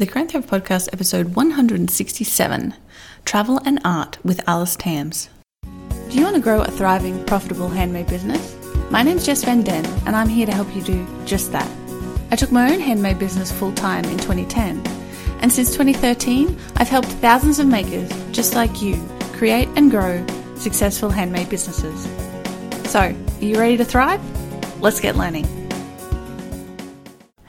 the and Thrive Podcast, episode 167 Travel and Art with Alice Tams. Do you want to grow a thriving, profitable handmade business? My name's Jess Van Den, and I'm here to help you do just that. I took my own handmade business full time in 2010, and since 2013, I've helped thousands of makers just like you create and grow successful handmade businesses. So, are you ready to thrive? Let's get learning.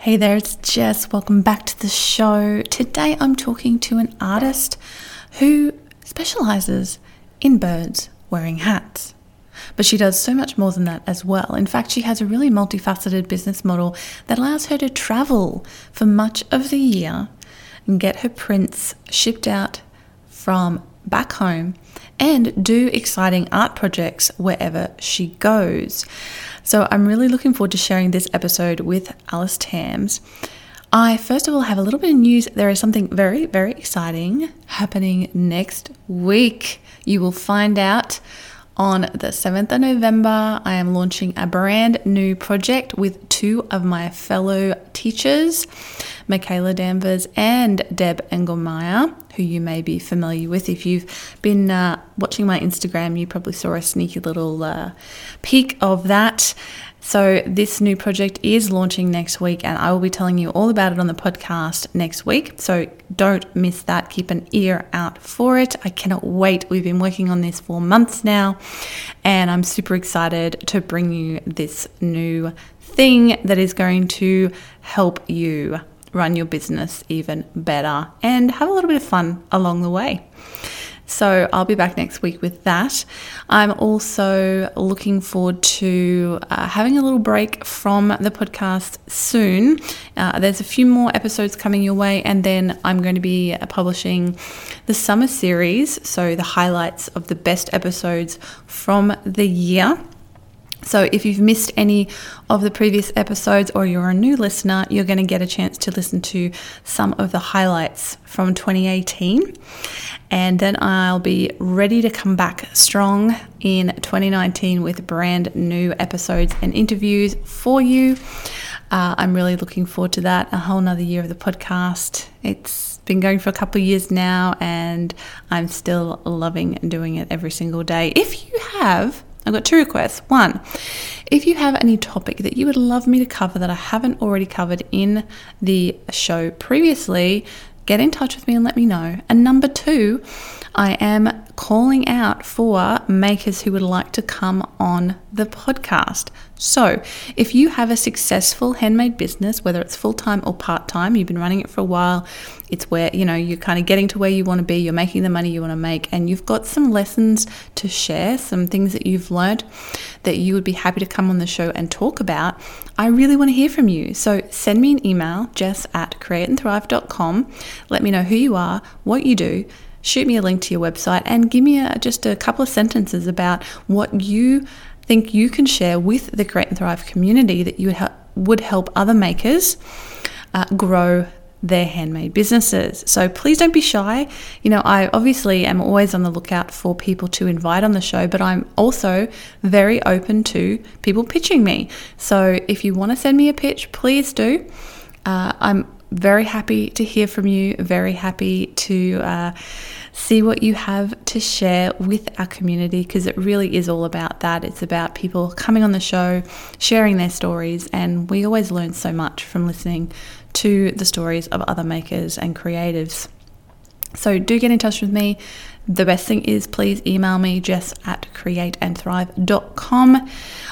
Hey there, it's Jess. Welcome back to the show. Today I'm talking to an artist who specializes in birds wearing hats. But she does so much more than that as well. In fact, she has a really multifaceted business model that allows her to travel for much of the year and get her prints shipped out from back home and do exciting art projects wherever she goes. So I'm really looking forward to sharing this episode with Alice Tams. I first of all have a little bit of news. There is something very, very exciting happening next week. You will find out on the 7th of November. I am launching a brand new project with two of my fellow teachers. Michaela Danvers and Deb Engelmeyer, who you may be familiar with. If you've been uh, watching my Instagram, you probably saw a sneaky little uh, peek of that. So, this new project is launching next week, and I will be telling you all about it on the podcast next week. So, don't miss that. Keep an ear out for it. I cannot wait. We've been working on this for months now, and I'm super excited to bring you this new thing that is going to help you run your business even better and have a little bit of fun along the way. So I'll be back next week with that. I'm also looking forward to uh, having a little break from the podcast soon. Uh, there's a few more episodes coming your way, and then I'm going to be publishing the summer series. So the highlights of the best episodes from the year. So, if you've missed any of the previous episodes or you're a new listener, you're going to get a chance to listen to some of the highlights from 2018. And then I'll be ready to come back strong in 2019 with brand new episodes and interviews for you. Uh, I'm really looking forward to that. A whole nother year of the podcast. It's been going for a couple of years now, and I'm still loving doing it every single day. If you have I've got two requests. One, if you have any topic that you would love me to cover that I haven't already covered in the show previously, get in touch with me and let me know. And number two, I am calling out for makers who would like to come on the podcast. So, if you have a successful handmade business, whether it's full time or part time, you've been running it for a while, it's where you know you're kind of getting to where you want to be, you're making the money you want to make, and you've got some lessons to share, some things that you've learned that you would be happy to come on the show and talk about, I really want to hear from you. So, send me an email, jess at createandthrive.com. Let me know who you are, what you do shoot me a link to your website and give me a, just a couple of sentences about what you think you can share with the Create and Thrive community that you would, help, other makers uh, grow their handmade businesses. So please don't be shy. You know, I obviously am always on the lookout for people to invite on the show, but I'm also very open to people pitching me. So if you want to send me a pitch, please do. Uh, I'm very happy to hear from you, very happy to uh, see what you have to share with our community because it really is all about that. It's about people coming on the show, sharing their stories, and we always learn so much from listening to the stories of other makers and creatives. So do get in touch with me. The best thing is please email me, jess at createandthrive.com.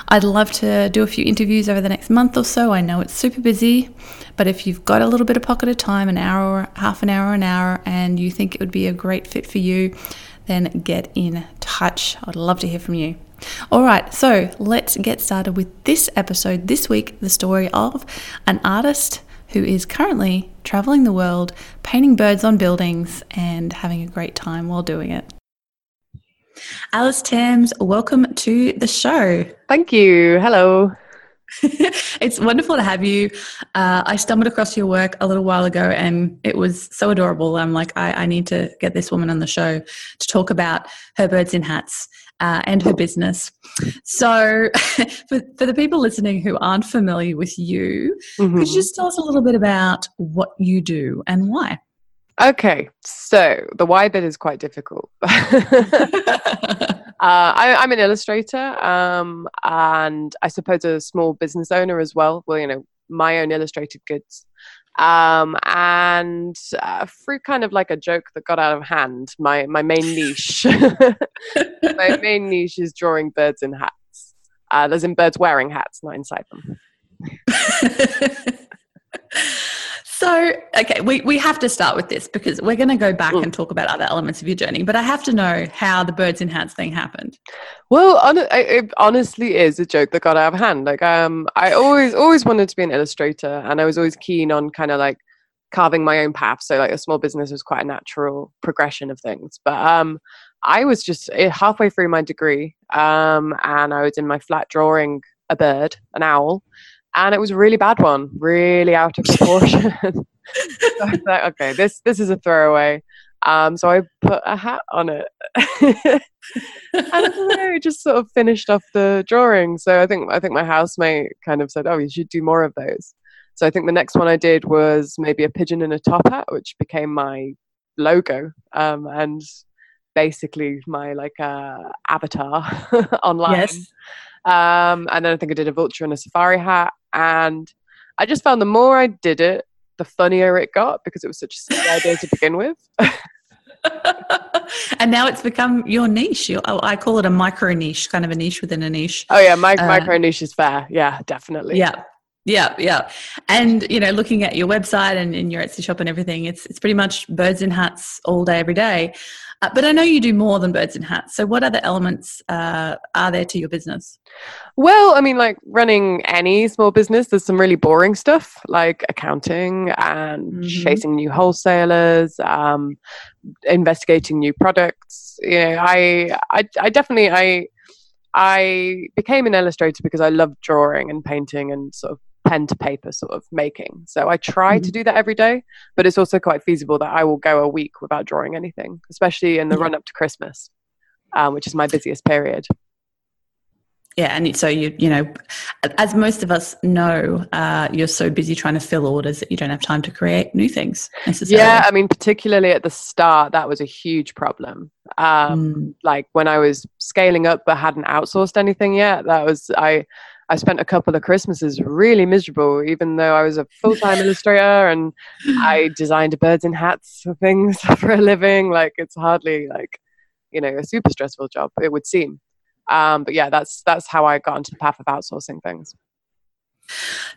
I'd love to do a few interviews over the next month or so. I know it's super busy, but if you've got a little bit of pocket of time, an hour half an hour, an hour, and you think it would be a great fit for you, then get in touch. I'd love to hear from you. All right, so let's get started with this episode. This week, the story of an artist who is currently traveling the world, painting birds on buildings, and having a great time while doing it. Alice Tams, welcome to the show. Thank you. Hello. it's wonderful to have you. Uh, I stumbled across your work a little while ago and it was so adorable. I'm like, I, I need to get this woman on the show to talk about her birds in hats uh, and her business. So, for, for the people listening who aren't familiar with you, mm-hmm. could you just tell us a little bit about what you do and why? Okay, so the why bit is quite difficult. Uh, I, am an illustrator, um, and I suppose a small business owner as well. Well, you know, my own illustrated goods. Um, and uh, through kind of like a joke that got out of hand, my my main niche, my main niche is drawing birds in hats. Uh, there's in birds wearing hats, not inside them. So, okay, we, we have to start with this because we're going to go back mm. and talk about other elements of your journey, but I have to know how the birds in hats thing happened. Well, on, it honestly is a joke that got out of hand. Like, um, I always, always wanted to be an illustrator and I was always keen on kind of like carving my own path. So, like, a small business was quite a natural progression of things. But, um, I was just eh, halfway through my degree, um, and I was in my flat drawing a bird, an owl, and it was a really bad one, really out of proportion. so I was like, okay, this this is a throwaway. Um, so I put a hat on it, and it just sort of finished off the drawing. So I think I think my housemate kind of said, "Oh, you should do more of those." So I think the next one I did was maybe a pigeon in a top hat, which became my logo um, and basically my like uh, avatar online. Yes. Um, and then I think I did a vulture in a safari hat. And I just found the more I did it, the funnier it got because it was such a silly idea to begin with. and now it's become your niche. Oh, I call it a micro niche, kind of a niche within a niche. Oh yeah, my, uh, micro niche is fair. Yeah, definitely. Yeah, yeah, yeah. And you know, looking at your website and in your Etsy shop and everything, it's it's pretty much birds in hats all day, every day. Uh, but I know you do more than birds in hats. So, what other elements uh, are there to your business? Well, I mean, like running any small business, there's some really boring stuff like accounting and mm-hmm. chasing new wholesalers, um, investigating new products. You know, I, I, I definitely, I, I became an illustrator because I love drawing and painting and sort of pen to paper sort of making. So I try mm-hmm. to do that every day, but it's also quite feasible that I will go a week without drawing anything, especially in the run up to Christmas, um, which is my busiest period. Yeah, and so you you know, as most of us know, uh, you're so busy trying to fill orders that you don't have time to create new things necessarily. Yeah, I mean, particularly at the start, that was a huge problem. Um, mm. Like when I was scaling up but hadn't outsourced anything yet, that was I I spent a couple of Christmases really miserable, even though I was a full time illustrator and I designed birds in hats for things for a living. Like it's hardly like, you know, a super stressful job, it would seem. Um, but yeah, that's that's how I got into the path of outsourcing things.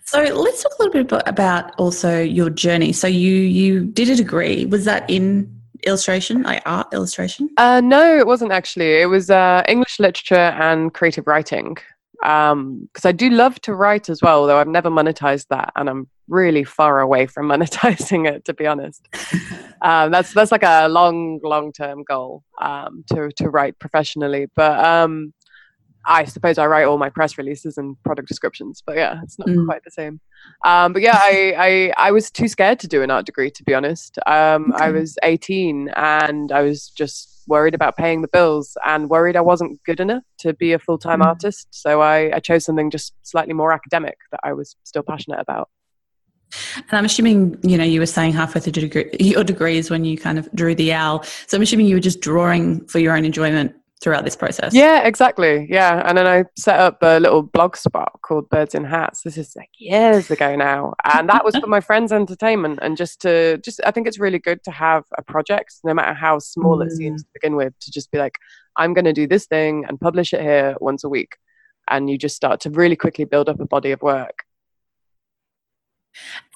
So let's talk a little bit about also your journey. So you you did a degree. Was that in illustration, like art illustration? Uh, no, it wasn't actually. It was uh, English literature and creative writing because um, I do love to write as well, though I've never monetized that, and I'm really far away from monetizing it, to be honest. um, that's that's like a long, long term goal um, to to write professionally. But um, I suppose I write all my press releases and product descriptions. But yeah, it's not mm. quite the same. Um, but yeah, I, I I was too scared to do an art degree, to be honest. Um, okay. I was 18 and I was just worried about paying the bills and worried I wasn't good enough to be a full time mm. artist. So I, I chose something just slightly more academic that I was still passionate about. And I'm assuming, you know, you were saying halfway through degree, your degrees when you kind of drew the owl. So I'm assuming you were just drawing for your own enjoyment throughout this process. Yeah, exactly. Yeah. And then I set up a little blog spot called Birds in Hats. This is like years ago now. And that was for my friends' entertainment and just to just I think it's really good to have a project, no matter how small mm. it seems mm. to begin with, to just be like, I'm gonna do this thing and publish it here once a week. And you just start to really quickly build up a body of work.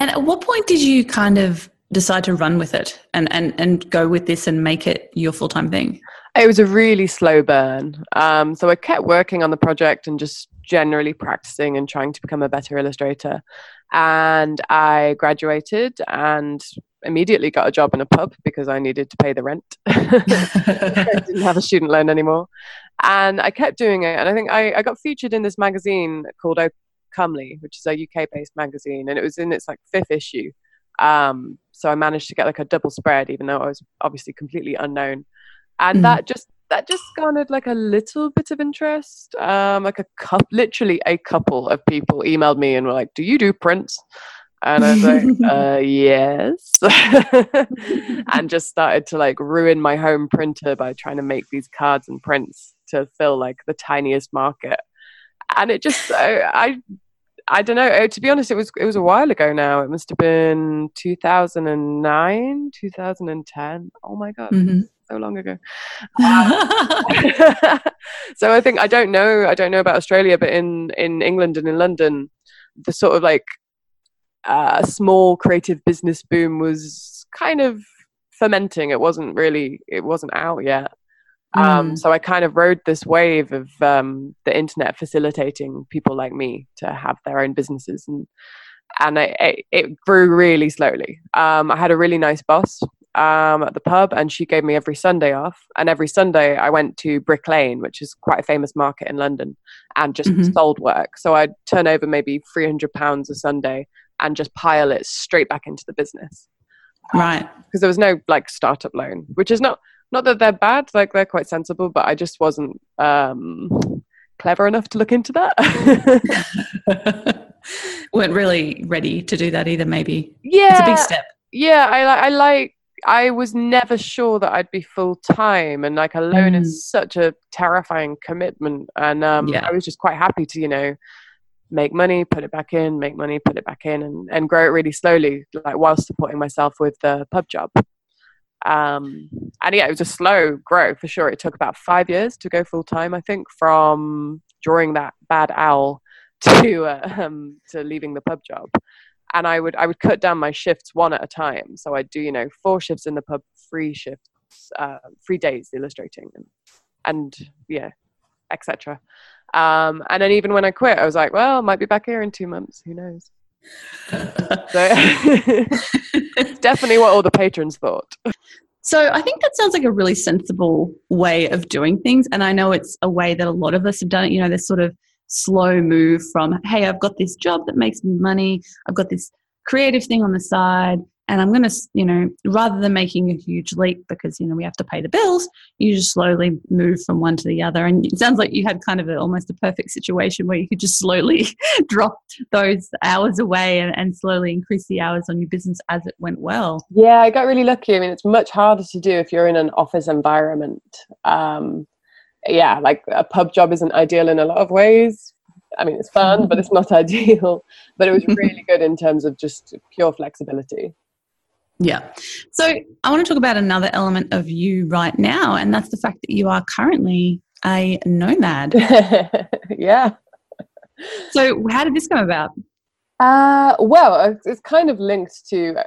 And at what point did you kind of decide to run with it and, and, and go with this and make it your full time thing? It was a really slow burn. Um, so I kept working on the project and just generally practicing and trying to become a better illustrator. And I graduated and immediately got a job in a pub because I needed to pay the rent. I didn't have a student loan anymore. And I kept doing it. And I think I, I got featured in this magazine called Comely, which is a UK based magazine, and it was in its like fifth issue. Um, so I managed to get like a double spread, even though I was obviously completely unknown, and mm. that just that just garnered like a little bit of interest. Um, like a cup, literally a couple of people emailed me and were like, "Do you do prints?" And I was like, uh, yes. and just started to like ruin my home printer by trying to make these cards and prints to fill like the tiniest market. And it just, I, I, I don't know. Uh, to be honest, it was it was a while ago now. It must have been 2009, 2010. Oh my god, mm-hmm. so long ago. so I think I don't know. I don't know about Australia, but in in England and in London, the sort of like uh, small creative business boom was kind of fermenting. It wasn't really, it wasn't out yet. Um, mm. Um, so I kind of rode this wave of um, the internet facilitating people like me to have their own businesses, and and I, I, it grew really slowly. Um, I had a really nice boss um, at the pub, and she gave me every Sunday off. And every Sunday, I went to Brick Lane, which is quite a famous market in London, and just mm-hmm. sold work. So I'd turn over maybe three hundred pounds a Sunday, and just pile it straight back into the business. Right. Because there was no like startup loan, which is not not that they're bad, like they're quite sensible, but I just wasn't um, clever enough to look into that. weren't really ready to do that either. Maybe. Yeah, it's a big step. Yeah, I I like. I was never sure that I'd be full time, and like a loan mm. is such a terrifying commitment. And um, yeah. I was just quite happy to, you know, make money, put it back in, make money, put it back in, and, and grow it really slowly, like while supporting myself with the pub job. Um, and yeah, it was a slow growth for sure. It took about five years to go full time, I think, from drawing that bad owl to uh, um, to leaving the pub job. And I would I would cut down my shifts one at a time. So I'd do you know four shifts in the pub, three shifts, uh, three days illustrating, and, and yeah, etc. Um, and then even when I quit, I was like, well, might be back here in two months. Who knows? So definitely what all the patrons thought. So I think that sounds like a really sensible way of doing things. And I know it's a way that a lot of us have done it. You know, this sort of slow move from, hey, I've got this job that makes me money, I've got this creative thing on the side, and i'm going to you know rather than making a huge leap because you know we have to pay the bills you just slowly move from one to the other. And it sounds like you had kind of a, almost a perfect situation where you could just slowly drop those hours away and, and slowly increase the hours on your business as it went well. Yeah i got really lucky. I mean it's much harder to do if you're in an office environment. Um, yeah like a pub job isn't ideal in a lot of ways. I mean, it's fun, but it's not ideal. But it was really good in terms of just pure flexibility. Yeah. So I want to talk about another element of you right now, and that's the fact that you are currently a nomad. yeah. So how did this come about? Uh, well, it's kind of linked to uh,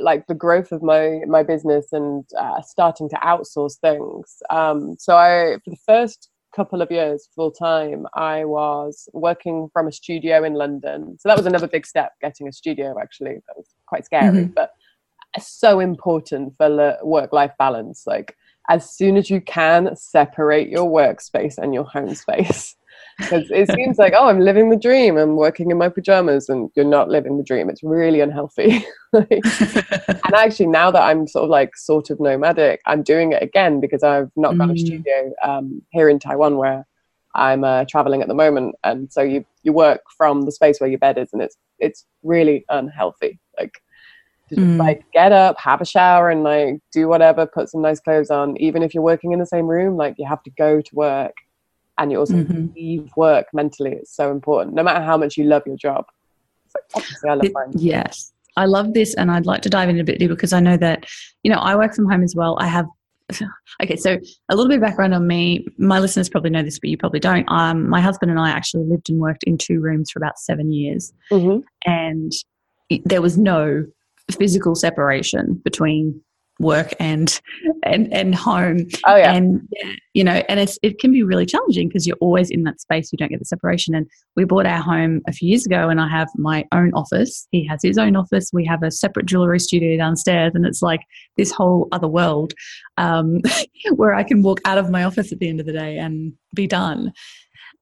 like the growth of my my business and uh, starting to outsource things. Um, so I, for the first couple of years full time, I was working from a studio in London. So that was another big step, getting a studio. Actually, that was quite scary, mm-hmm. but so important for work life balance. Like, as soon as you can, separate your workspace and your home space. Because it seems like, oh, I'm living the dream. I'm working in my pajamas, and you're not living the dream. It's really unhealthy. and actually, now that I'm sort of like sort of nomadic, I'm doing it again because I've not got mm. a studio um, here in Taiwan where I'm uh, traveling at the moment, and so you you work from the space where your bed is, and it's it's really unhealthy. Like to just mm. like get up, have a shower, and like do whatever, put some nice clothes on. Even if you're working in the same room, like you have to go to work and you also mm-hmm. leave work mentally. It's so important, no matter how much you love your job. I love mine. Yes. I love this, and I'd like to dive in a bit deeper because I know that, you know, I work from home as well. I have okay, so a little bit of background on me. My listeners probably know this, but you probably don't. Um, my husband and I actually lived and worked in two rooms for about seven years, mm-hmm. and it, there was no physical separation between work and and and home. Oh yeah. And you know and it's it can be really challenging because you're always in that space you don't get the separation. And we bought our home a few years ago and i have my own office. He has his own office. We have a separate jewelry studio downstairs and it's like this whole other world um, where i can walk out of my office at the end of the day and be done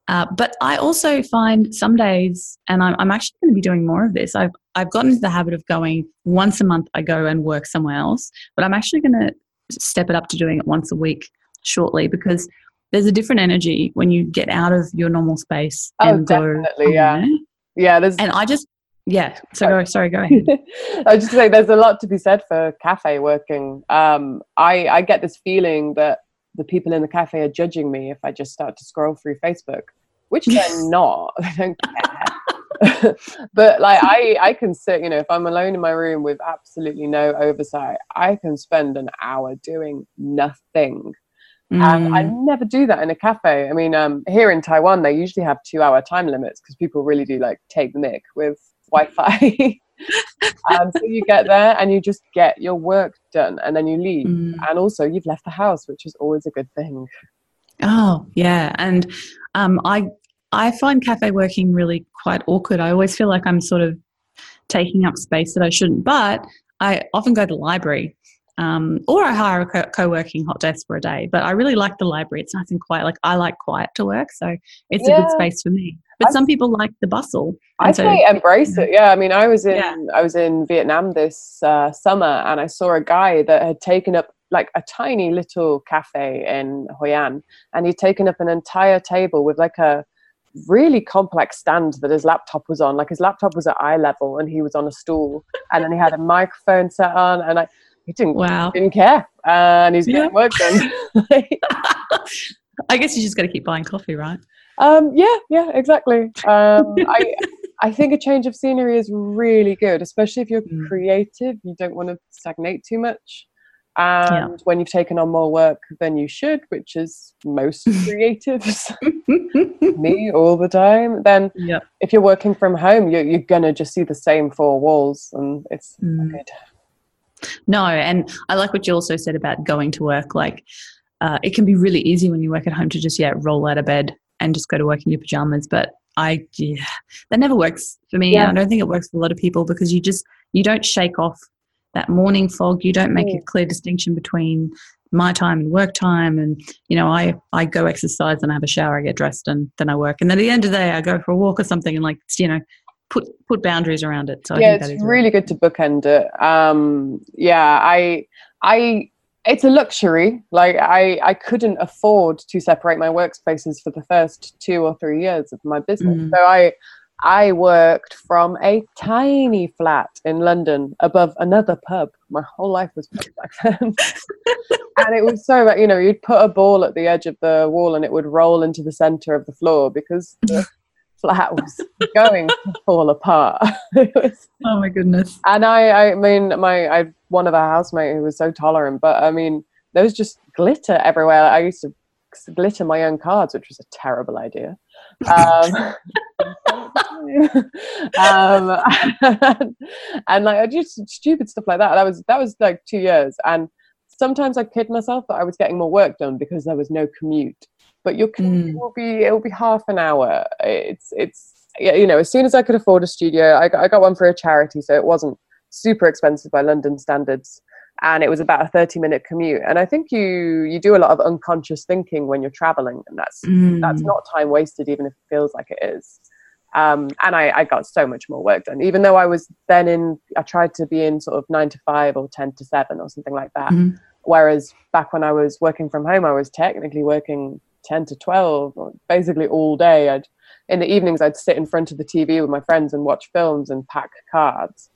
Uh, but I also find some days, and I'm, I'm actually going to be doing more of this. I've I've gotten into the habit of going once a month. I go and work somewhere else, but I'm actually going to step it up to doing it once a week shortly because there's a different energy when you get out of your normal space Oh, and go. definitely, yeah. Yeah, there's And I just yeah. So go. Sorry, go ahead. I was just say there's a lot to be said for cafe working. Um, I I get this feeling that the people in the cafe are judging me if I just start to scroll through Facebook, which they're not. They don't care. but like I I can sit, you know, if I'm alone in my room with absolutely no oversight, I can spend an hour doing nothing. And I Mm. never do that in a cafe. I mean, um, here in Taiwan, they usually have two-hour time limits because people really do like take the mic with Wi-Fi. Um, so you get there and you just get your work done, and then you leave. Mm. And also, you've left the house, which is always a good thing. Oh yeah, and um, I I find cafe working really quite awkward. I always feel like I'm sort of taking up space that I shouldn't. But I often go to the library, um, or I hire a co- co-working hot desk for a day. But I really like the library. It's nice and quiet. Like I like quiet to work, so it's a good space for me. But I- some people like the bustle. I so- say embrace it. Yeah, I mean, I was in Yeah. I was in Vietnam this uh, summer, and I saw a guy that had taken up like a tiny little cafe in Hoi An, and he'd taken up an entire table with like a really complex stand that his laptop was on. Like his laptop was at eye level, and he was on a stool, and then he had a microphone set on, and I he didn't Wow. didn't care, and he's getting Yeah. work done. I guess you just got to keep buying coffee, right? Um, yeah, yeah, exactly. Um, I I think a change of scenery is really good, especially if you're Mm. creative. You don't want to stagnate too much. And when you've taken on more work than you should, which is most creatives, me all the time, then yeah. if you're working from home, you're, you're gonna just see the same four walls, and it's Mm. good. No, and I like what you also said about going to work. Like, uh, it can be really easy when you work at home to just yeah roll out of bed and just go to work in your pajamas. But I yeah, that never works for me. Yeah. I don't think it works for a lot of people because you just you don't shake off that morning fog. You don't make a Mm. clear distinction between my time and work time. And you know, I I go exercise and I have a shower, I get dressed, and then I work. And then at the end of the day, I go for a walk or something, and like you know, put put boundaries around it. So I yeah, think that it's is really good to bookend it. Um, yeah, I, I, it's a luxury. Like I, I couldn't afford to separate my workspaces for the first two or three years of my business. Mm. So I, I worked from a tiny flat in London above another pub. My whole life was back then. and it was so, you know, you'd put a ball at the edge of the wall and it would roll into the center of the floor because the flat was going to fall apart. was Oh my goodness. and I, I mean, my, I one of our housemate who was so tolerant, but I mean, there was just glitter everywhere. I used to glitter my own cards, which was a terrible idea. Um, um, and like I just stupid stuff like that. That was that was like two years, and sometimes I kid myself that I was getting more work done because there was no commute. But your commute Mm. will be it will be half an hour. It's it's yeah, you know, as soon as I could afford a studio, I got, I got one for a charity, so it wasn't super expensive by London standards, and it was about a thirty minute commute. And I think you you do a lot of unconscious thinking when you're traveling, and that's that's Mm. not time wasted, even if it feels like it is. Um, and I, I got so much more work done, even though I was then in. I tried to be in sort of nine to five or ten to seven or something like that. Mhm. Whereas back when I was working from home, I was technically working ten to twelve, or basically all day. I'd in the evenings I'd sit in front of the TV with my friends and watch films and pack cards.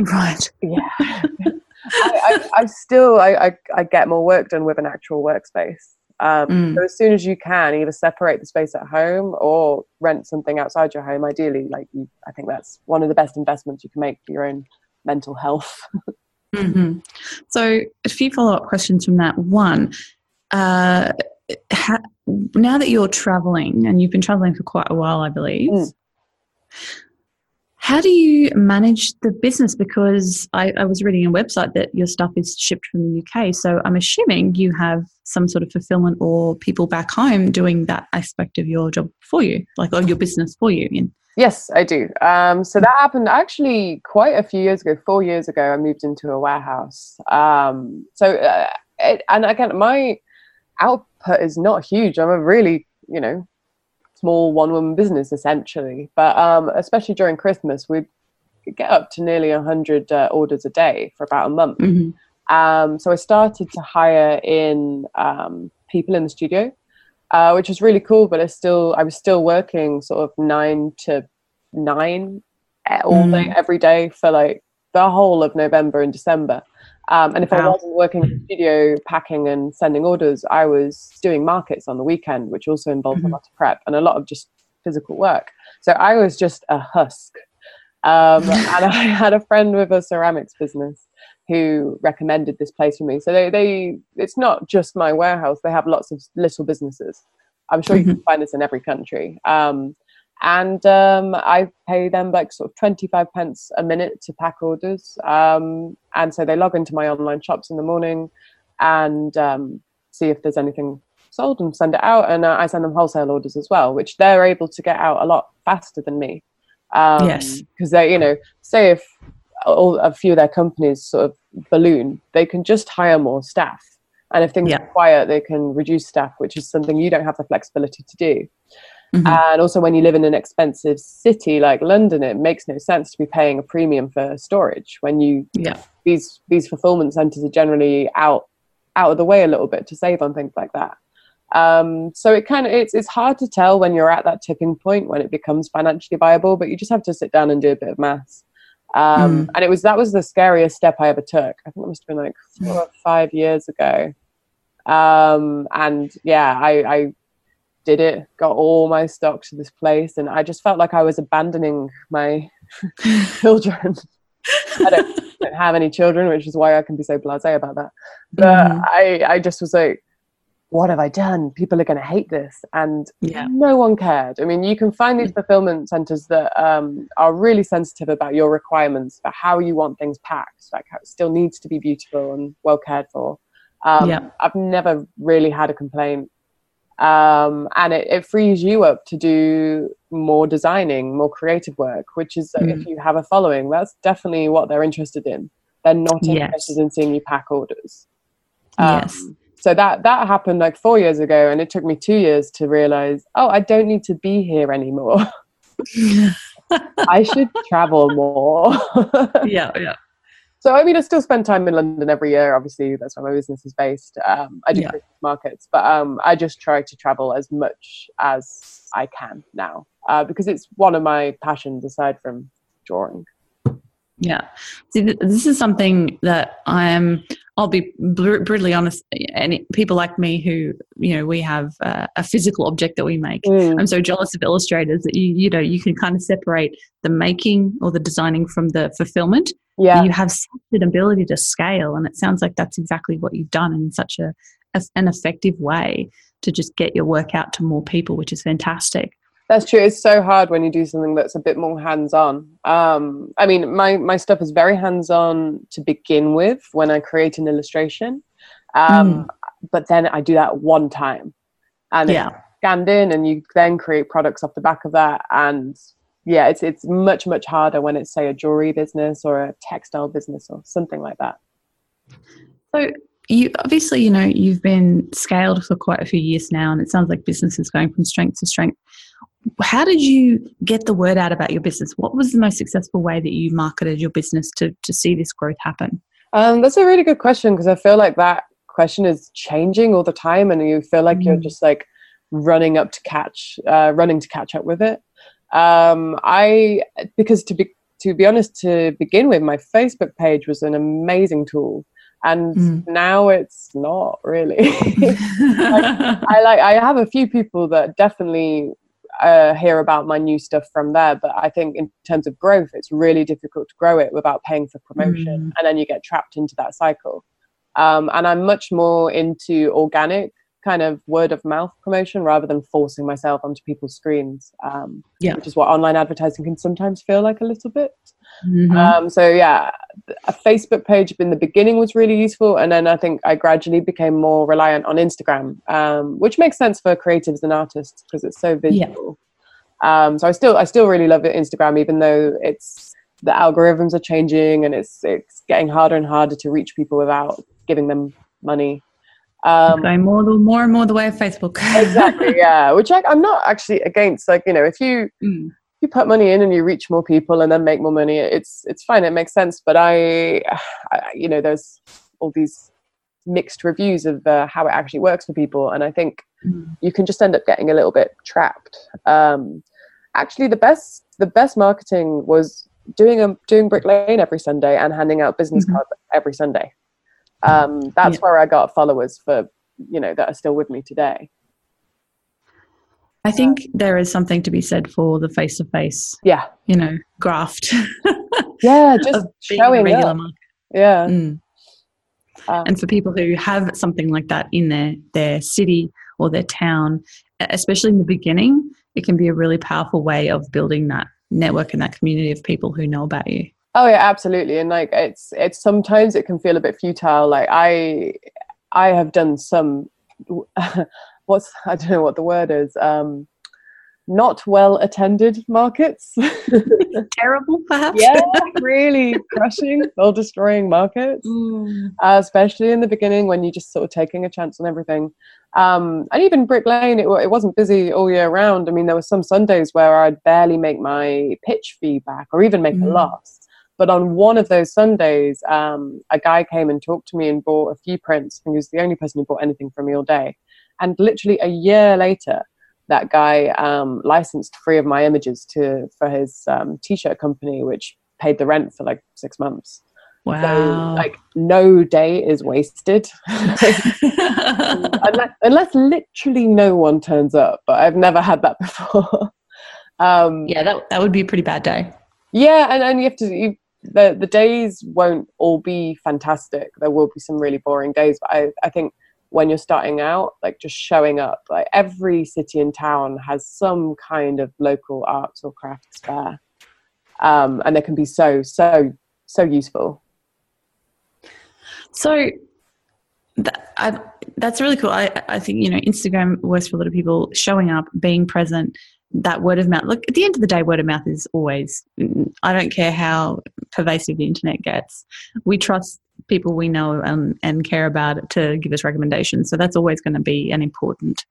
Right. Yeah, I, I, I still I, I, I get more work done with an actual workspace. Um, Mm. So as soon as you can, either separate the space at home or rent something outside your home. Ideally, like you, I think that's one of the best investments you can make for your own mental health. hmm So, a few follow up questions from that. One, uh, ha- now that you're traveling, and you've been traveling for quite a while, I believe, Mm. How do you manage the business? Because I, I was reading a website that your stuff is shipped from the UK. So, I'm assuming you have some sort of fulfillment or people back home doing that aspect of your job for you, like of your business for you. In Yes, I do. Um, so that happened actually quite a few years ago. Four years ago, I moved into a warehouse. Um, so, uh, it, and again, my output is not huge. I'm a really, you know, small one woman business essentially. But um, especially during Christmas, we get up to nearly 100 uh, orders a day for about a month. Mhm. Um, so I started to hire in um, people in the studio, uh, which was really cool. But I still, I was still working sort of nine to nine eh, all day, Mm. every day for like the whole of November and December. Um, and if I wasn't working in the studio, packing and sending orders, I was doing markets on the weekend, which also involved Mhm. a lot of prep and a lot of just physical work. So I was just a husk. Um, and I had a friend with a ceramics business who recommended this place for me. So they, they it's not just my warehouse. They have lots of little businesses. I'm sure you can find this in every country. Um, and um, I pay them like sort of 25 pence a minute to pack orders. Um, and so they log into my online shops in the morning and um, see if there's anything sold and send it out. And uh, I send them wholesale orders as well, which they're able to get out a lot faster than me. Um, Yes. Because they, you know, say if all, a few of their companies sort of balloon, they can just hire more staff. And if things Yeah. are quiet, they can reduce staff, which is something you don't have the flexibility to do. Mhm. And also, when you live in an expensive city like London, it makes no sense to be paying a premium for storage when you Yeah. these these fulfillment centers are generally out out of the way a little bit to save on things like that. Um, so it kind of it's it's hard to tell when you're at that tipping point when it becomes financially viable, but you just have to sit down and do a bit of maths. Um, And it was that was the scariest step I ever took. I think it must have been like four or five years ago. Um, and yeah, I, I did it, got all my stock to this place, and I just felt like I was abandoning my children. I don't, don't have any children, which is why I can be so blasé about that. But Mhm. I, I just was like, what have I done? People are going to hate this, and Yeah. no one cared. I mean, you can find these fulfillment centers that um, are really sensitive about your requirements for how you want things packed. Like, how it still needs to be beautiful and well cared for. Um, Yeah. I've never really had a complaint. Um, and it, it frees you up to do more designing, more creative work, which is uh, if you have a following, that's definitely what they're interested in. They're not Yes. interested in seeing you pack orders. Um, Yes. So that that happened like four years ago, and it took me two years to realize, oh, I don't need to be here anymore. I should travel more. yeah. Yeah. So I mean, I still spend time in London every year. Obviously, that's where my business is based. Um, I do Yeah. Markets, but um, I just try to travel as much as I can now uh, because it's one of my passions aside from drawing. Yeah. See, th- this is something that I am, I'll be br- brutally honest. And people like me who, you know, we have uh, a physical object that we make. I'm so jealous of illustrators that you, you know, you can kind of separate the making or the designing from the fulfillment. Yeah, You have such an ability to scale. And it sounds like that's exactly what you've done in such a, a an effective way to just get your work out to more people, which is fantastic. That's true. It's so hard when you do something that's a bit more hands-on. Um, I mean, my my stuff is very hands-on to begin with when I create an illustration, um, but then I do that one time, and it's Yeah. scanned in, and you then create products off the back of that. And yeah, it's it's much much harder when it's say a jewelry business or a textile business or something like that. So you obviously, you know, you've been scaled for quite a few years now, and it sounds like business is going from strength to strength. How did you get the word out about your business? What was the most successful way that you marketed your business to to see this growth happen? Um, that's a really good question because I feel like that question is changing all the time, and you feel like you're Mm. just like running up to catch, uh, running to catch up with it. Um, I because to be to be honest, to begin with, my Facebook page was an amazing tool, and Mm. now it's not really. I like I have a few people that definitely uh, hear about my new stuff from there, but I think in terms of growth, it's really difficult to grow it without paying for promotion, Mm. and then you get trapped into that cycle. Um, and I'm much more into organic kind of word of mouth promotion rather than forcing myself onto people's screens, um, Yeah. which is what online advertising can sometimes feel like a little bit. Mhm. Um, so yeah, a Facebook page in the beginning was really useful, and then I think I gradually became more reliant on Instagram, um, which makes sense for creatives and artists because it's so Yeah. visual. Um, so I still I still really love Instagram, even though it's the algorithms are changing and it's it's getting harder and harder to reach people without giving them money. Um, Going more, the, more and more the way of Facebook. exactly, yeah. Which I, I'm not actually against. Like you know, if you Mm. you put money in and you reach more people and then make more money, it's it's fine. It makes sense. But I, I you know, there's all these mixed reviews of uh, how it actually works for people, and I think Mm. you can just end up getting a little bit trapped. Um, actually, the best the best marketing was doing a doing Brick Lane every Sunday and handing out business Mhm. cards every Sunday. Um, that's Yeah. where I got followers for you know that are still with me today. I think there is something to be said for the face to face, Yeah, you know, graft yeah, just of being a showing regular up. market. Yeah, Mm. um, And for people who have something like that in their, their city or their town, especially in the beginning, it can be a really powerful way of building that network and that community of people who know about you. Oh yeah, absolutely. And like it's it's sometimes it can feel a bit futile. Like I I have done some what's I don't know what the word is. Um not well attended markets. Terrible, perhaps? yeah, really crushing, soul destroying markets. Mm. Uh, especially in the beginning when you're just sort of taking a chance on everything. Um, and even Brick Lane, it, it wasn't busy all year round. I mean, there were some Sundays where I'd barely make my pitch feedback or even make a Mm. loss. But on one of those Sundays, um, a guy came and talked to me and bought a few prints. And he was the only person who bought anything from me all day. And literally a year later, that guy um, licensed three of my images to for his um, t-shirt company, which paid the rent for like six months. So, Wow. like, no day is wasted unless, unless literally no one turns up. But I've never had that before. um, yeah, that, that would be a pretty bad day. yeah, and, and you have to. You, the the days won't all be fantastic. There will be some really boring days. But I I think when you're starting out, like just showing up, like every city and town has some kind of local arts or crafts fair, um, and they can be so so so useful. So that, I, that's really cool. I, I think, you know, Instagram works for a lot of people showing up, being present, that word of mouth. Look, at the end of the day, word of mouth is always, I don't care how pervasive the internet gets. We trust people we know and, and care about to give us recommendations. So that's always going to be an important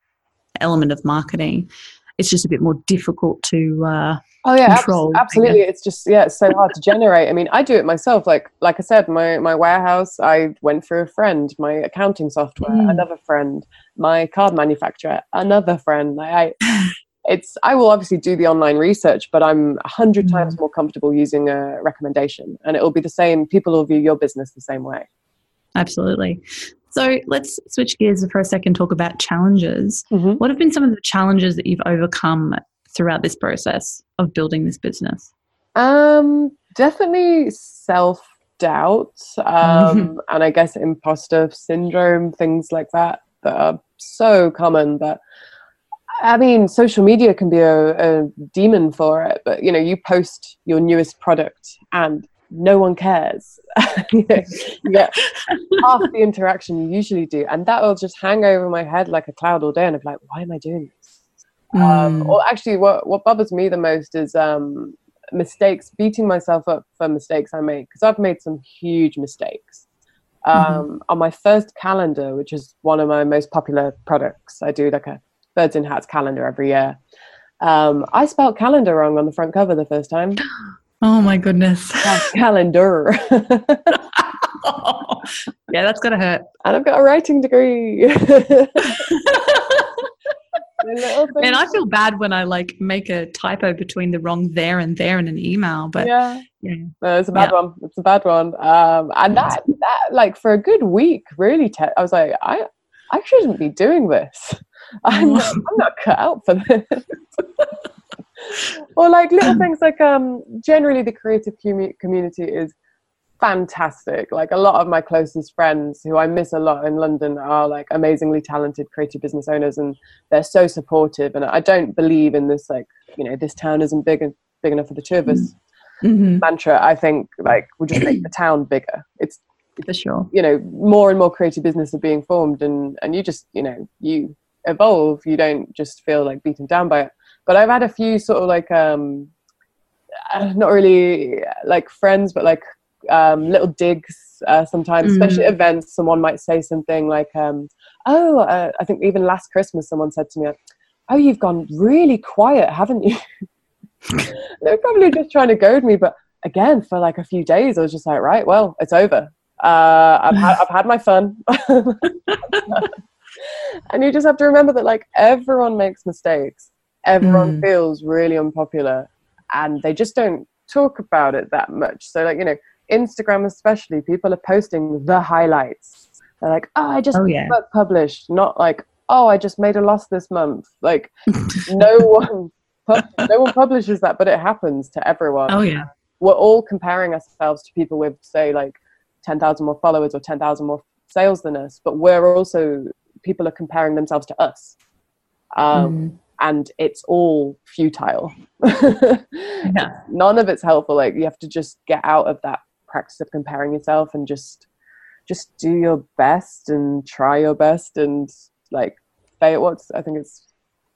element of marketing. It's just a bit more difficult to, uh, Oh yeah, control, I absolutely. It's just yeah, it's so hard to generate. I mean, I do it myself. Like like I said, my my warehouse, I went through a friend. My accounting software, Mm. another friend. My card manufacturer, another friend. Like I, it's I will obviously do the online research, but I'm a hundred Mm. times more comfortable using a recommendation, and it will be the same. People will view your business the same way. absolutely. So let's switch gears for a second, talk about challenges. Mhm. What have been some of the challenges that you've overcome throughout this process of building this business? Um, definitely self doubt, um, and I guess imposter syndrome, things like that that are so common. But I mean, social media can be a, a demon for it. But you know, you post your newest product and no one cares. you know, you get half the interaction you usually do, and that will just hang over my head like a cloud all day. And I'm like, why am I doing this? Um, Mm. or actually, what what bothers me the most is um, mistakes, beating myself up for mistakes I make because I've made some huge mistakes. Um, On my first calendar, which is one of my most popular products, I do like a birds in hats calendar every year. Um, I spelled calendar wrong on the front cover the first time. Oh my goodness. calendar, yeah, that's gotta hurt. And I've got a writing degree. And I feel bad when I like make a typo between the wrong there and there in an email, but yeah. yeah. No, it's a bad one. It's a bad one. Um, and that, that, like, for a good week, really, te- I was like, I, I shouldn't be doing this. I'm, not, I'm not cut out for this. or like little things like, um, generally the creative commu- community is fantastic. Like a lot of my closest friends who I miss a lot in London are like amazingly talented creative business owners, and they're so supportive. And I don't believe in this, like, you know, this town isn't big and big enough for the two of us Mhm, mantra i think like will just make the town bigger it's for sure. you know more and more creative business are being formed and and you just you know you evolve you don't just feel like beaten down by it but i've had a few sort of like um uh, not really like friends but like um, little digs uh, sometimes, especially Mm. at events. Someone might say something like, um, "Oh, uh, I think even last Christmas, someone said to me." Oh, you've gone really quiet, haven't you? They're probably just trying to goad me, but again, for like a few days, I was just like, right, well, it's over. Uh, I've, had, I've had my fun. and you just have to remember that, like, everyone makes mistakes. Everyone Mm. feels really unpopular, and they just don't talk about it that much. So, like, you know, Instagram especially, people are posting the highlights. They're like, oh, I just Oh, yeah. published, not like, oh, I just made a loss this month. Like, no one, pu- no one publishes that, but it happens to everyone Oh yeah. we're all comparing ourselves to people with say like 10,000 more followers or 10,000 more sales than us but we're also people are comparing themselves to us um, Mm. and it's all futile Yeah. none of it's helpful like you have to just get out of that practice of comparing yourself and just just do your best and try your best and like fail what's i think it's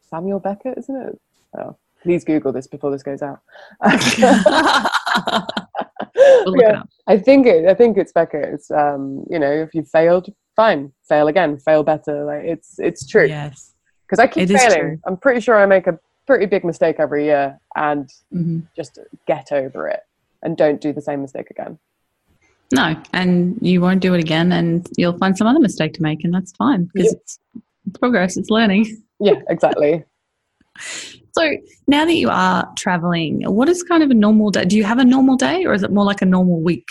samuel beckett isn't it oh please google this before this goes out We'll Yeah. I think it. I think it's Beckett. It's um, you know, if you failed, fine, fail again, fail better. Like it's it's true Yes. because I keep It failing. I'm pretty sure I make a pretty big mistake every year, and hmm just get over it and don't do the same mistake again. No, and you won't do it again, and you'll find some other mistake to make, and that's fine because Yep. it's, it's progress, it's learning. Yeah, exactly. So now that you are traveling, what is kind of a normal day? Do you have a normal day, or is it more like a normal week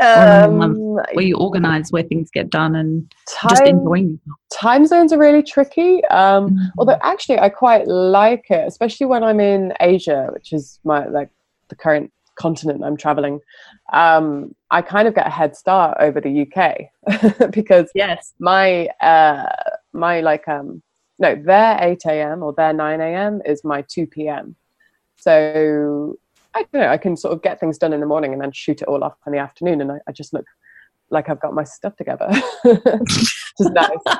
normal Um, where you organize where things get done and just time, enjoying yourself? time zones are really tricky. Um, Mhm. although actually I quite like it, especially when I'm in Asia, which is my like the current continent I'm traveling. Um, I kind of get a head start over the UK because yes, my uh, my like um no their 8 a.m. or their 9 a.m. is my 2 p.m. So I don't know I can sort of get things done in the morning and then shoot it all off in the afternoon, and I, I just look like I've got my stuff together, which is nice.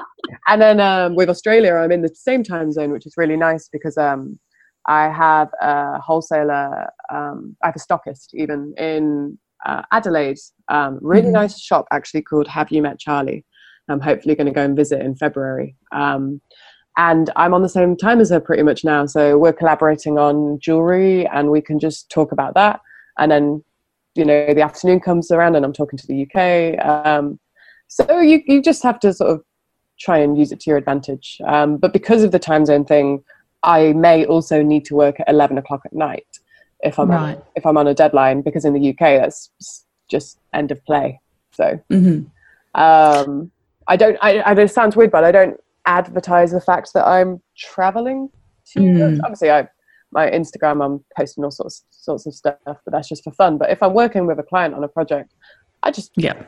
And then um, with Australia, I'm in the same time zone, which is really nice because um, I have a wholesaler, um, I have a stockist even in uh, Adelaide. Um, really Mhm. nice shop actually called Have You Met Charlie? I'm hopefully going to go and visit in February. Um, and I'm on the same time as her pretty much now. So we're collaborating on jewelry and we can just talk about that. And then, you know, the afternoon comes around and I'm talking to the UK. Um, so you, you just have to sort of try and use it to your advantage. Um, but because of the time zone thing, I may also need to work at 11 o'clock at night if I'm, Right. on, if I'm on a deadline because in the UK, that's just end of play. So hmm um, I don't. I, I. It sounds weird, but I don't advertise the fact that I'm traveling much. Mm. Obviously, I my Instagram. I'm posting all sorts sorts of stuff, but that's just for fun. But if I'm working with a client on a project, I just yeah,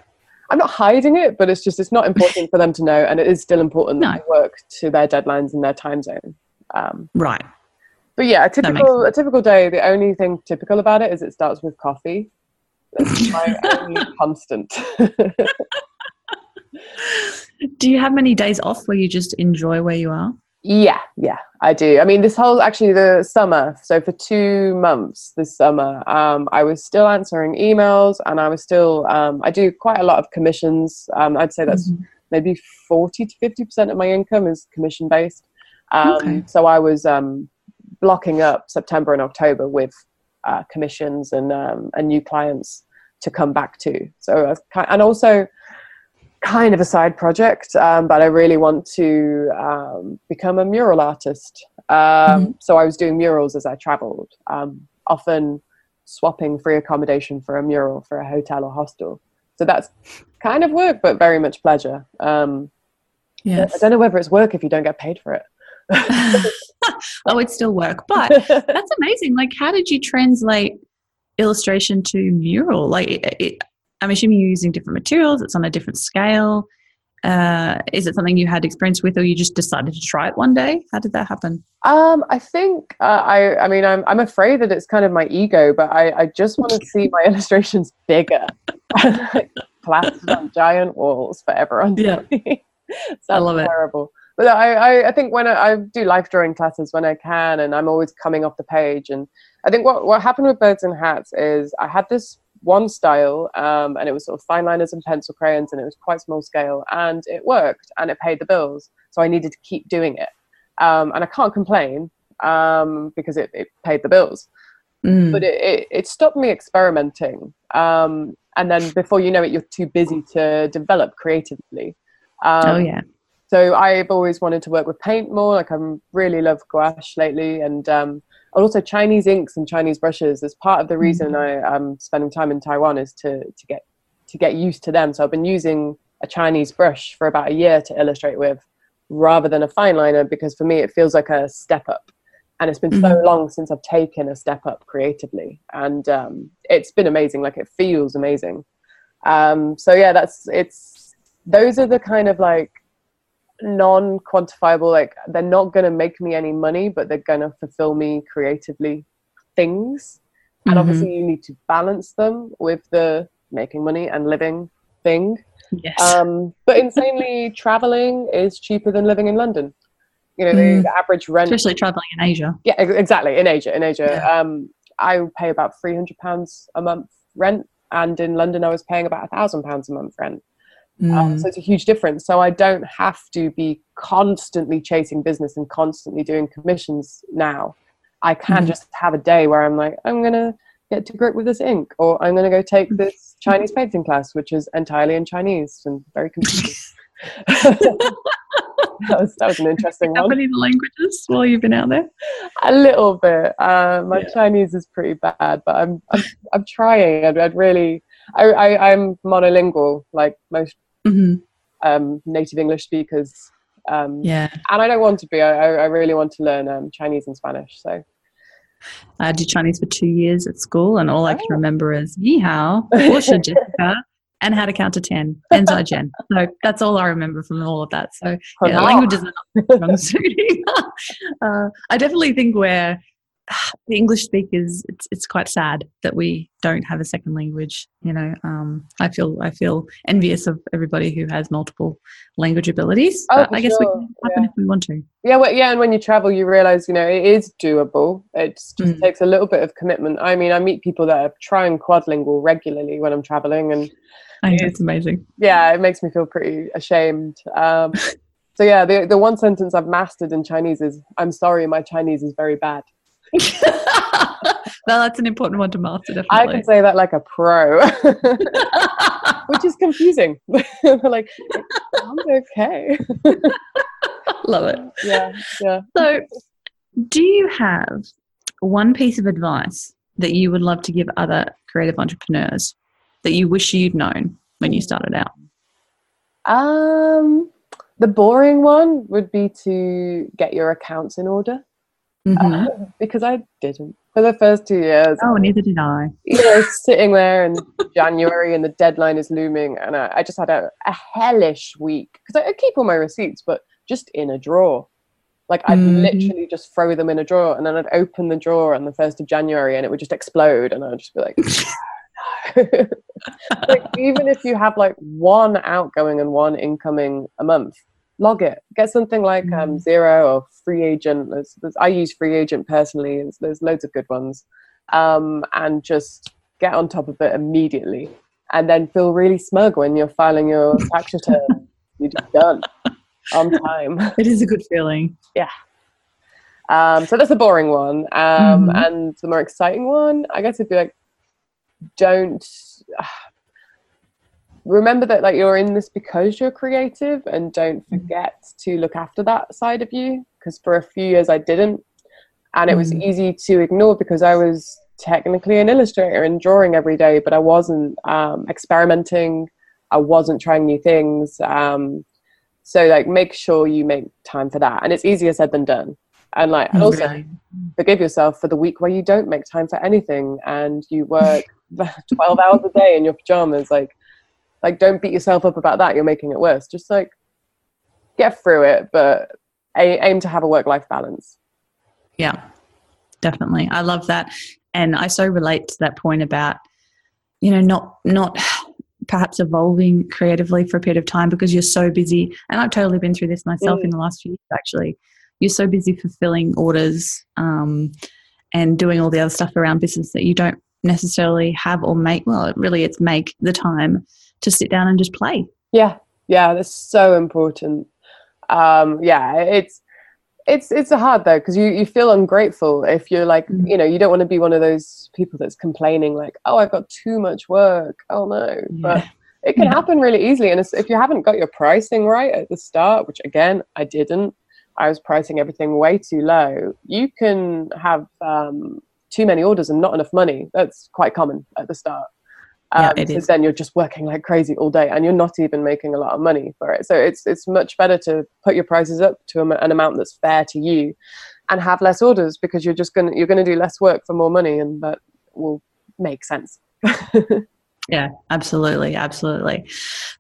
I'm not hiding it, but it's just it's not important for them to know, and it is still important No. that I work to their deadlines and their time zone. Um, right. but yeah, a typical a typical day. The only thing typical about it is it starts with coffee. That's my only constant. Do you have many days off where you just enjoy where you are? Yeah, yeah, I do. I mean, this whole actually the summer. So for two months this summer, um, I was still answering emails, and I was still. Um, I do quite a lot of commissions. Um, I'd say that's Mhm. maybe forty to fifty percent of my income is commission based. Um, Okay. So I was um, blocking up September and October with uh, commissions and um, and new clients to come back to. So I was and also kind of a side project, um, but I really want to um, become a mural artist. Um, So I was doing murals as I traveled, um, often swapping free accommodation for a mural for a hotel or hostel. So that's kind of work, but very much pleasure. Um, I don't know whether it's work if you don't get paid for it. oh, it's still work, but that's amazing. Like, how did you translate illustration to mural? Like, it, it, I'm assuming you're using different materials. It's on a different scale. Uh, is it something you had experience with, or you just decided to try it one day? How did that happen? Um, I think uh, I. I mean, I'm. I'm afraid that it's kind of my ego, but I. I just want to see my illustrations bigger, plastered on giant walls for everyone. Yeah. I love Sounds it. Terrible. But I, I, I think when I, I do life drawing classes when I can, and I'm always coming off the page. And I think what what happened with birds and hats is I had this one style, um, and it was sort of fine liners and pencil crayons, and it was quite small scale, and it worked, and it paid the bills. So I needed to keep doing it, um, and I can't complain um, because it, it, paid the bills. Mm. But it, it, it, stopped me experimenting, um, and then before you know it, you're too busy to develop creatively. oh yeah. So I've always wanted to work with paint more. Like I'm really love gouache lately, and um, also Chinese inks and Chinese brushes. As part of the reason mm-hmm. I am spending time in Taiwan is to to get to get used to them. So I've been using a Chinese brush for about a year to illustrate with, rather than a fine liner, because for me it feels like a step up. And it's been mm-hmm. so long since I've taken a step up creatively, and um, it's been amazing. Like it feels amazing. Um, so yeah, that's it's. Those are the kind of like non-quantifiable like they're not going to make me any money but they're going to fulfill me creatively things. And mm-hmm. obviously you need to balance them with the making money and living thing. Yes. Um, but insanely traveling is cheaper than living in london. You know mm. the average rent especially traveling in asia. Yeah exactly in asia in asia. Yeah. um, i pay about 300 pounds a month rent and in london i was paying about a thousand pounds a month rent Mm. Um, so it's a huge difference. So I don't have to be constantly chasing business and constantly doing commissions now. I can mm. just have a day where I'm like, I'm going to get to grip with this ink, or I'm going to go take mm. this Chinese painting class, which is entirely in Chinese and very confusing. that, was, that was an interesting one. Any languages while you've been out there? A little bit. Uh, my yeah. Chinese is pretty bad, but I'm I'm, I'm trying. I'd, I'd really. I, I, I'm monolingual, like most mm-hmm. um, native English speakers. Um, yeah, and I don't want to be. I, I really want to learn um, Chinese and Spanish. So I did Chinese for two years at school, and all I can oh. remember is "Ni hao," Jessica, and how to count to ten, and Jen. So that's all I remember from all of that. So oh, yeah, languages are not strong uh, I definitely think we're the English speakers, it's it's quite sad that we don't have a second language. You know, um, I feel I feel envious of everybody who has multiple language abilities. Oh, I guess sure. we can happen yeah. if we want to. Yeah, well, yeah, and when you travel, you realize you know it is doable. It just mm. takes a little bit of commitment. I mean, I meet people that are trying quadlingual regularly when I'm traveling, and I think it's amazing. Yeah, it makes me feel pretty ashamed. Um, so yeah, the the one sentence I've mastered in Chinese is "I'm sorry, my Chinese is very bad." well, that's an important one to master. Definitely. I can say that like a pro, which is confusing. like, I'm okay. Love it. Yeah, yeah. So, do you have one piece of advice that you would love to give other creative entrepreneurs that you wish you'd known when you started out? Um, the boring one would be to get your accounts in order mm-hmm. uh, because I didn't for the first two years. Oh, neither did I. You know, sitting there in January and the deadline is looming, and I, I just had a, a hellish week because I, I, keep all my receipts, but just in a drawer. Like I'd mm-hmm. literally just throw them in a drawer, and then I'd open the drawer on the first of January, and it would just explode, and I'd just be like. like even if you have like one outgoing and one incoming a month log it. Get something like um, mm. Xero or FreeAgent. There's, there's, I use FreeAgent personally. There's, there's loads of good ones, um, and just get on top of it immediately, and then feel really smug when you're filing your tax return. You're just done on time. It is a good feeling. Yeah. Um, so that's a boring one, um, mm-hmm. and the more exciting one, I guess, it'd be like, don't. Remember that like you're in this because you're creative and don't mm. forget to look after that side of you because for a few years I didn't and it was mm. easy to ignore because I was technically an illustrator and drawing every day but I wasn't um, experimenting I wasn't trying new things um, so like make sure you make time for that and it's easier said than done and like and also really? forgive yourself for the week where you don't make time for anything and you work 12 hours a day in your pajamas like like don't beat yourself up about that. You're making it worse. Just like get through it but aim to have a work life balance. Yeah definitely. I love that. And i so relate to that point about you know not not perhaps evolving creatively for a period of time because you're so busy. And i've totally been through this myself mm. in the last few years actually. You're so busy fulfilling orders um, and doing all the other stuff around business that you don't necessarily have or make, well, really it's make the time to sit down and just play. Yeah, yeah, that's so important. Um, yeah, it's it's it's hard though because you you feel ungrateful if you're like mm. you know you don't want to be one of those people that's complaining like oh I've got too much work oh no yeah. but it can yeah. happen really easily and if you haven't got your pricing right at the start which again I didn't I was pricing everything way too low you can have um, too many orders and not enough money that's quite common at the start um, yeah, so then you're just working like crazy all day and you're not even making a lot of money for it. So it's it's much better to put your prices up to an amount that's fair to you and have less orders because you're just gonna you're gonna do less work for more money and that will make sense. Yeah absolutely absolutely.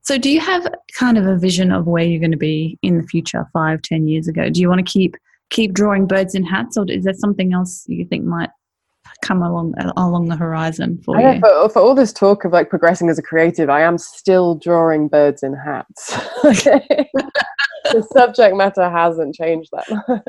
So do you have kind of a vision of where you're going to be in the future five ten years ago? Do you want to keep keep drawing birds in hats or is there something else you think might come along along the horizon for you? for, for all this talk of like progressing as a creative, I am still drawing birds in hats. the subject matter hasn't changed that much.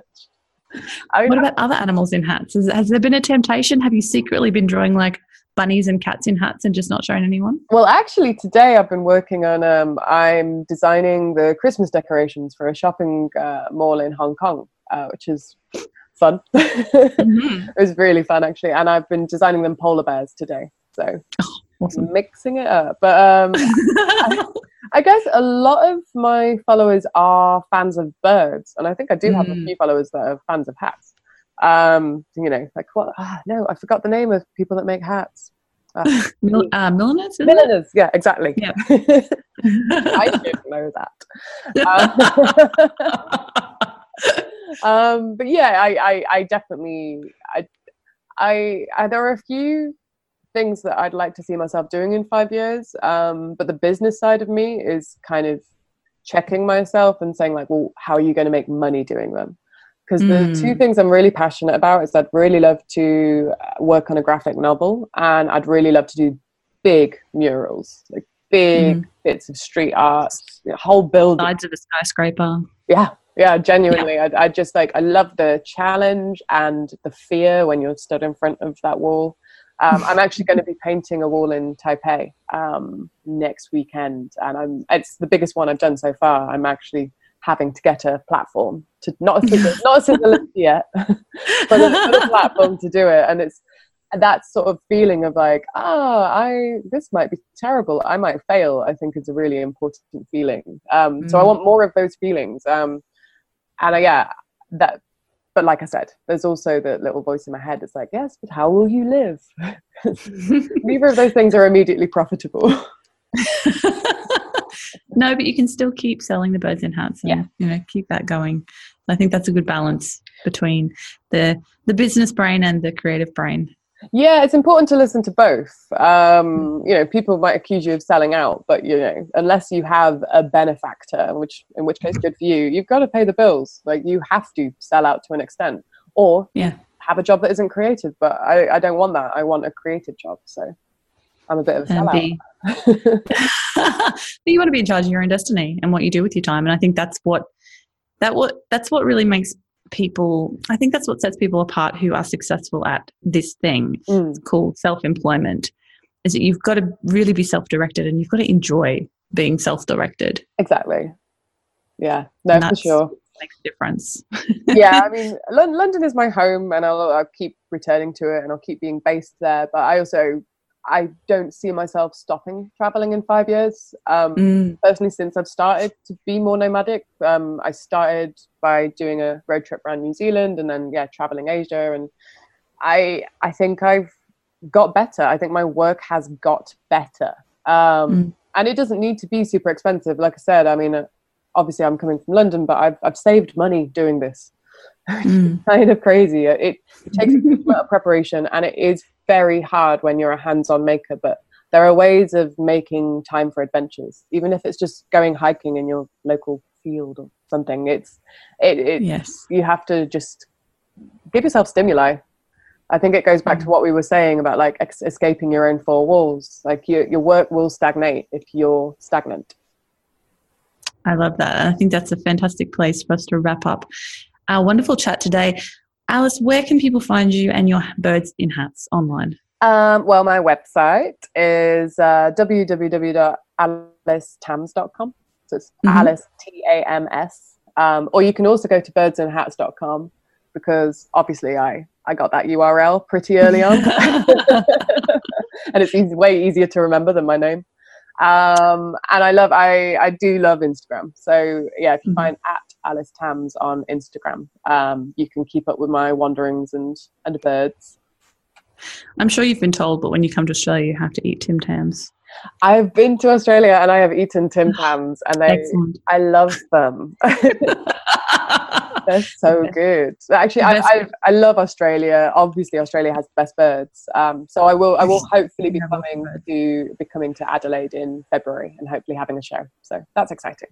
I mean, what about other animals in hats? Has, has there been a temptation? Have you secretly been drawing like bunnies and cats in hats and just not showing anyone? Well, actually, today I've been working on. Um, I'm designing the Christmas decorations for a shopping uh, mall in Hong Kong, uh, which is fun. mm-hmm. it was really fun actually, and I've been designing them polar bears today. So oh, awesome. mixing it up. But um, I, I, guess a lot of my followers are fans of birds, and I think I do have mm. a few followers that are fans of hats. Um, you know, like what? Ah, no, I forgot the name of people that make hats. Uh, Mil- uh, milliners? Milliners, yeah, exactly. Yeah. I should know that. Um, um, but yeah, I, I, I definitely, I, I, I, there are a few things that I'd like to see myself doing in five years. Um, but the business side of me is kind of checking myself and saying like, well, how are you going to make money doing them? Because mm. the two hmm. things I'm really passionate about is I'd really love to uh, work on a graphic novel and I'd really love to do big murals, like big mm. bits of street art, whole building. Sides of a skyscraper. Yeah, yeah genuinely yeah. I, I just like i love the challenge and the fear when you're stood in front of that wall um, i'm actually going to be painting a wall in taipei um, next weekend and i'm it's the biggest one i've done so far i'm actually having to get a platform to not a not a lift yet but a, a platform to do it and it's that sort of feeling of like ah i this might be terrible i might fail i think is a really important feeling um, mm. so i mm. want more of those feelings um, and uh, yeah, that. But like I said, there's also the little voice in my head that's like, yes, but how will you live? Neither of those things are immediately profitable. no, but you can still keep selling the birds in hats and yeah. you know keep that going. I think that's a good balance between the the business brain and the creative brain. Yeah, it's important to listen to both. Um, you know, people might accuse you of selling out, but you know, unless you have a benefactor, which in which case good for you, you've got to pay the bills. Like you have to sell out to an extent, or yeah, have a job that isn't creative. But I, I don't want that. I want a creative job. So I'm a bit of a sellout. but you want to be in charge of your own destiny and what you do with your time, and I think that's what that what that's what really makes people i think that's what sets people apart who are successful at this thing. Mm. it's called self-employment is that you've got to really be self-directed and you've got to enjoy being self-directed. Exactly. Yeah no for sure. makes a difference. Yeah i mean london is my home and I'll, I'll keep returning to it and i'll keep being based there but i also I don't see myself stopping traveling in five years. Um, mm. Personally, since I've started to be more nomadic, um, I started by doing a road trip around New Zealand and then yeah, traveling Asia, and I I think I've got better. I think my work has got better, um, mm. and it doesn't need to be super expensive. Like I said, I mean, uh, obviously I'm coming from London, but I've I've saved money doing this. Mm. kind of crazy. It, it takes a lot of preparation, and it is very hard when you're a hands-on maker. But there are ways of making time for adventures, even if it's just going hiking in your local field or something. It's it, it yes. You have to just give yourself stimuli. I think it goes back mm. to what we were saying about like ex- escaping your own four walls. Like your your work will stagnate if you're stagnant. I love that. I think that's a fantastic place for us to wrap up our wonderful chat today. Alice, where can people find you and your birds in hats online? Um, well, my website is uh, www.alicetams.com. So it's mm-hmm. Alice T A M S. Um, or you can also go to birdsinhats.com because obviously I I got that URL pretty early on, and it's easy, way easier to remember than my name. Um, and I love I I do love Instagram. So yeah, if you mm-hmm. find at Alice Tams on Instagram, um, you can keep up with my wanderings and and birds. I'm sure you've been told, but when you come to Australia, you have to eat Tim Tams. I've been to Australia and I have eaten Tim Tams, and they I love them. They're so good. Actually, I, I, I, love Australia. Obviously, Australia has the best birds. Um, so I will I will hopefully be coming to be coming to Adelaide in February and hopefully having a show. So that's exciting.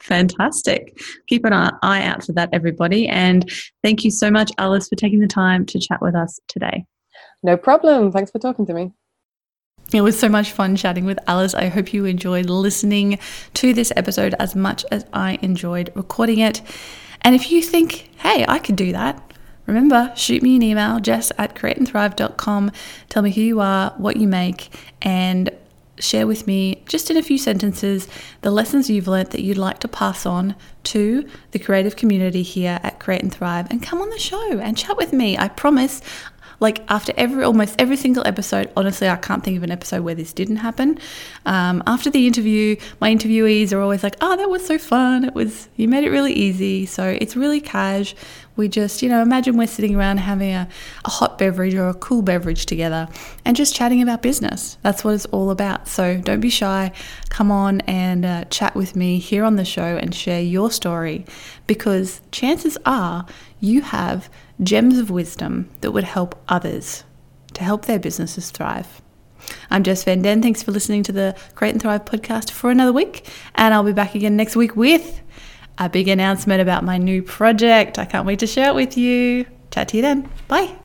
Fantastic. Keep an eye out for that, everybody. And thank you so much, Alice, for taking the time to chat with us today. No problem. Thanks for talking to me. It was so much fun chatting with Alice. I hope you enjoyed listening to this episode as much as I enjoyed recording it. And if you think, hey, I could do that, remember, shoot me an email, jess at createandthrive.com. Tell me who you are, what you make, and share with me, just in a few sentences, the lessons you've learnt that you'd like to pass on to the creative community here at Create and Thrive and come on the show and chat with me. I promise like after every almost every single episode honestly i can't think of an episode where this didn't happen. Um, after the interview my interviewees are always like oh that was so fun. It was you made it really easy. So it's really cash we just you know imagine we're sitting around having a, a hot beverage or a cool beverage together and just chatting about business that's what it's all about so don't be shy come on and uh, chat with me here on the show and share your story because chances are you have gems of wisdom that would help others to help their businesses thrive. I'm Jess Van Den. Thanks for listening to the Create and Thrive podcast for another week. And I'll be back again next week with a big announcement about my new project. I can't wait to share it with you. Chat to you then. Bye.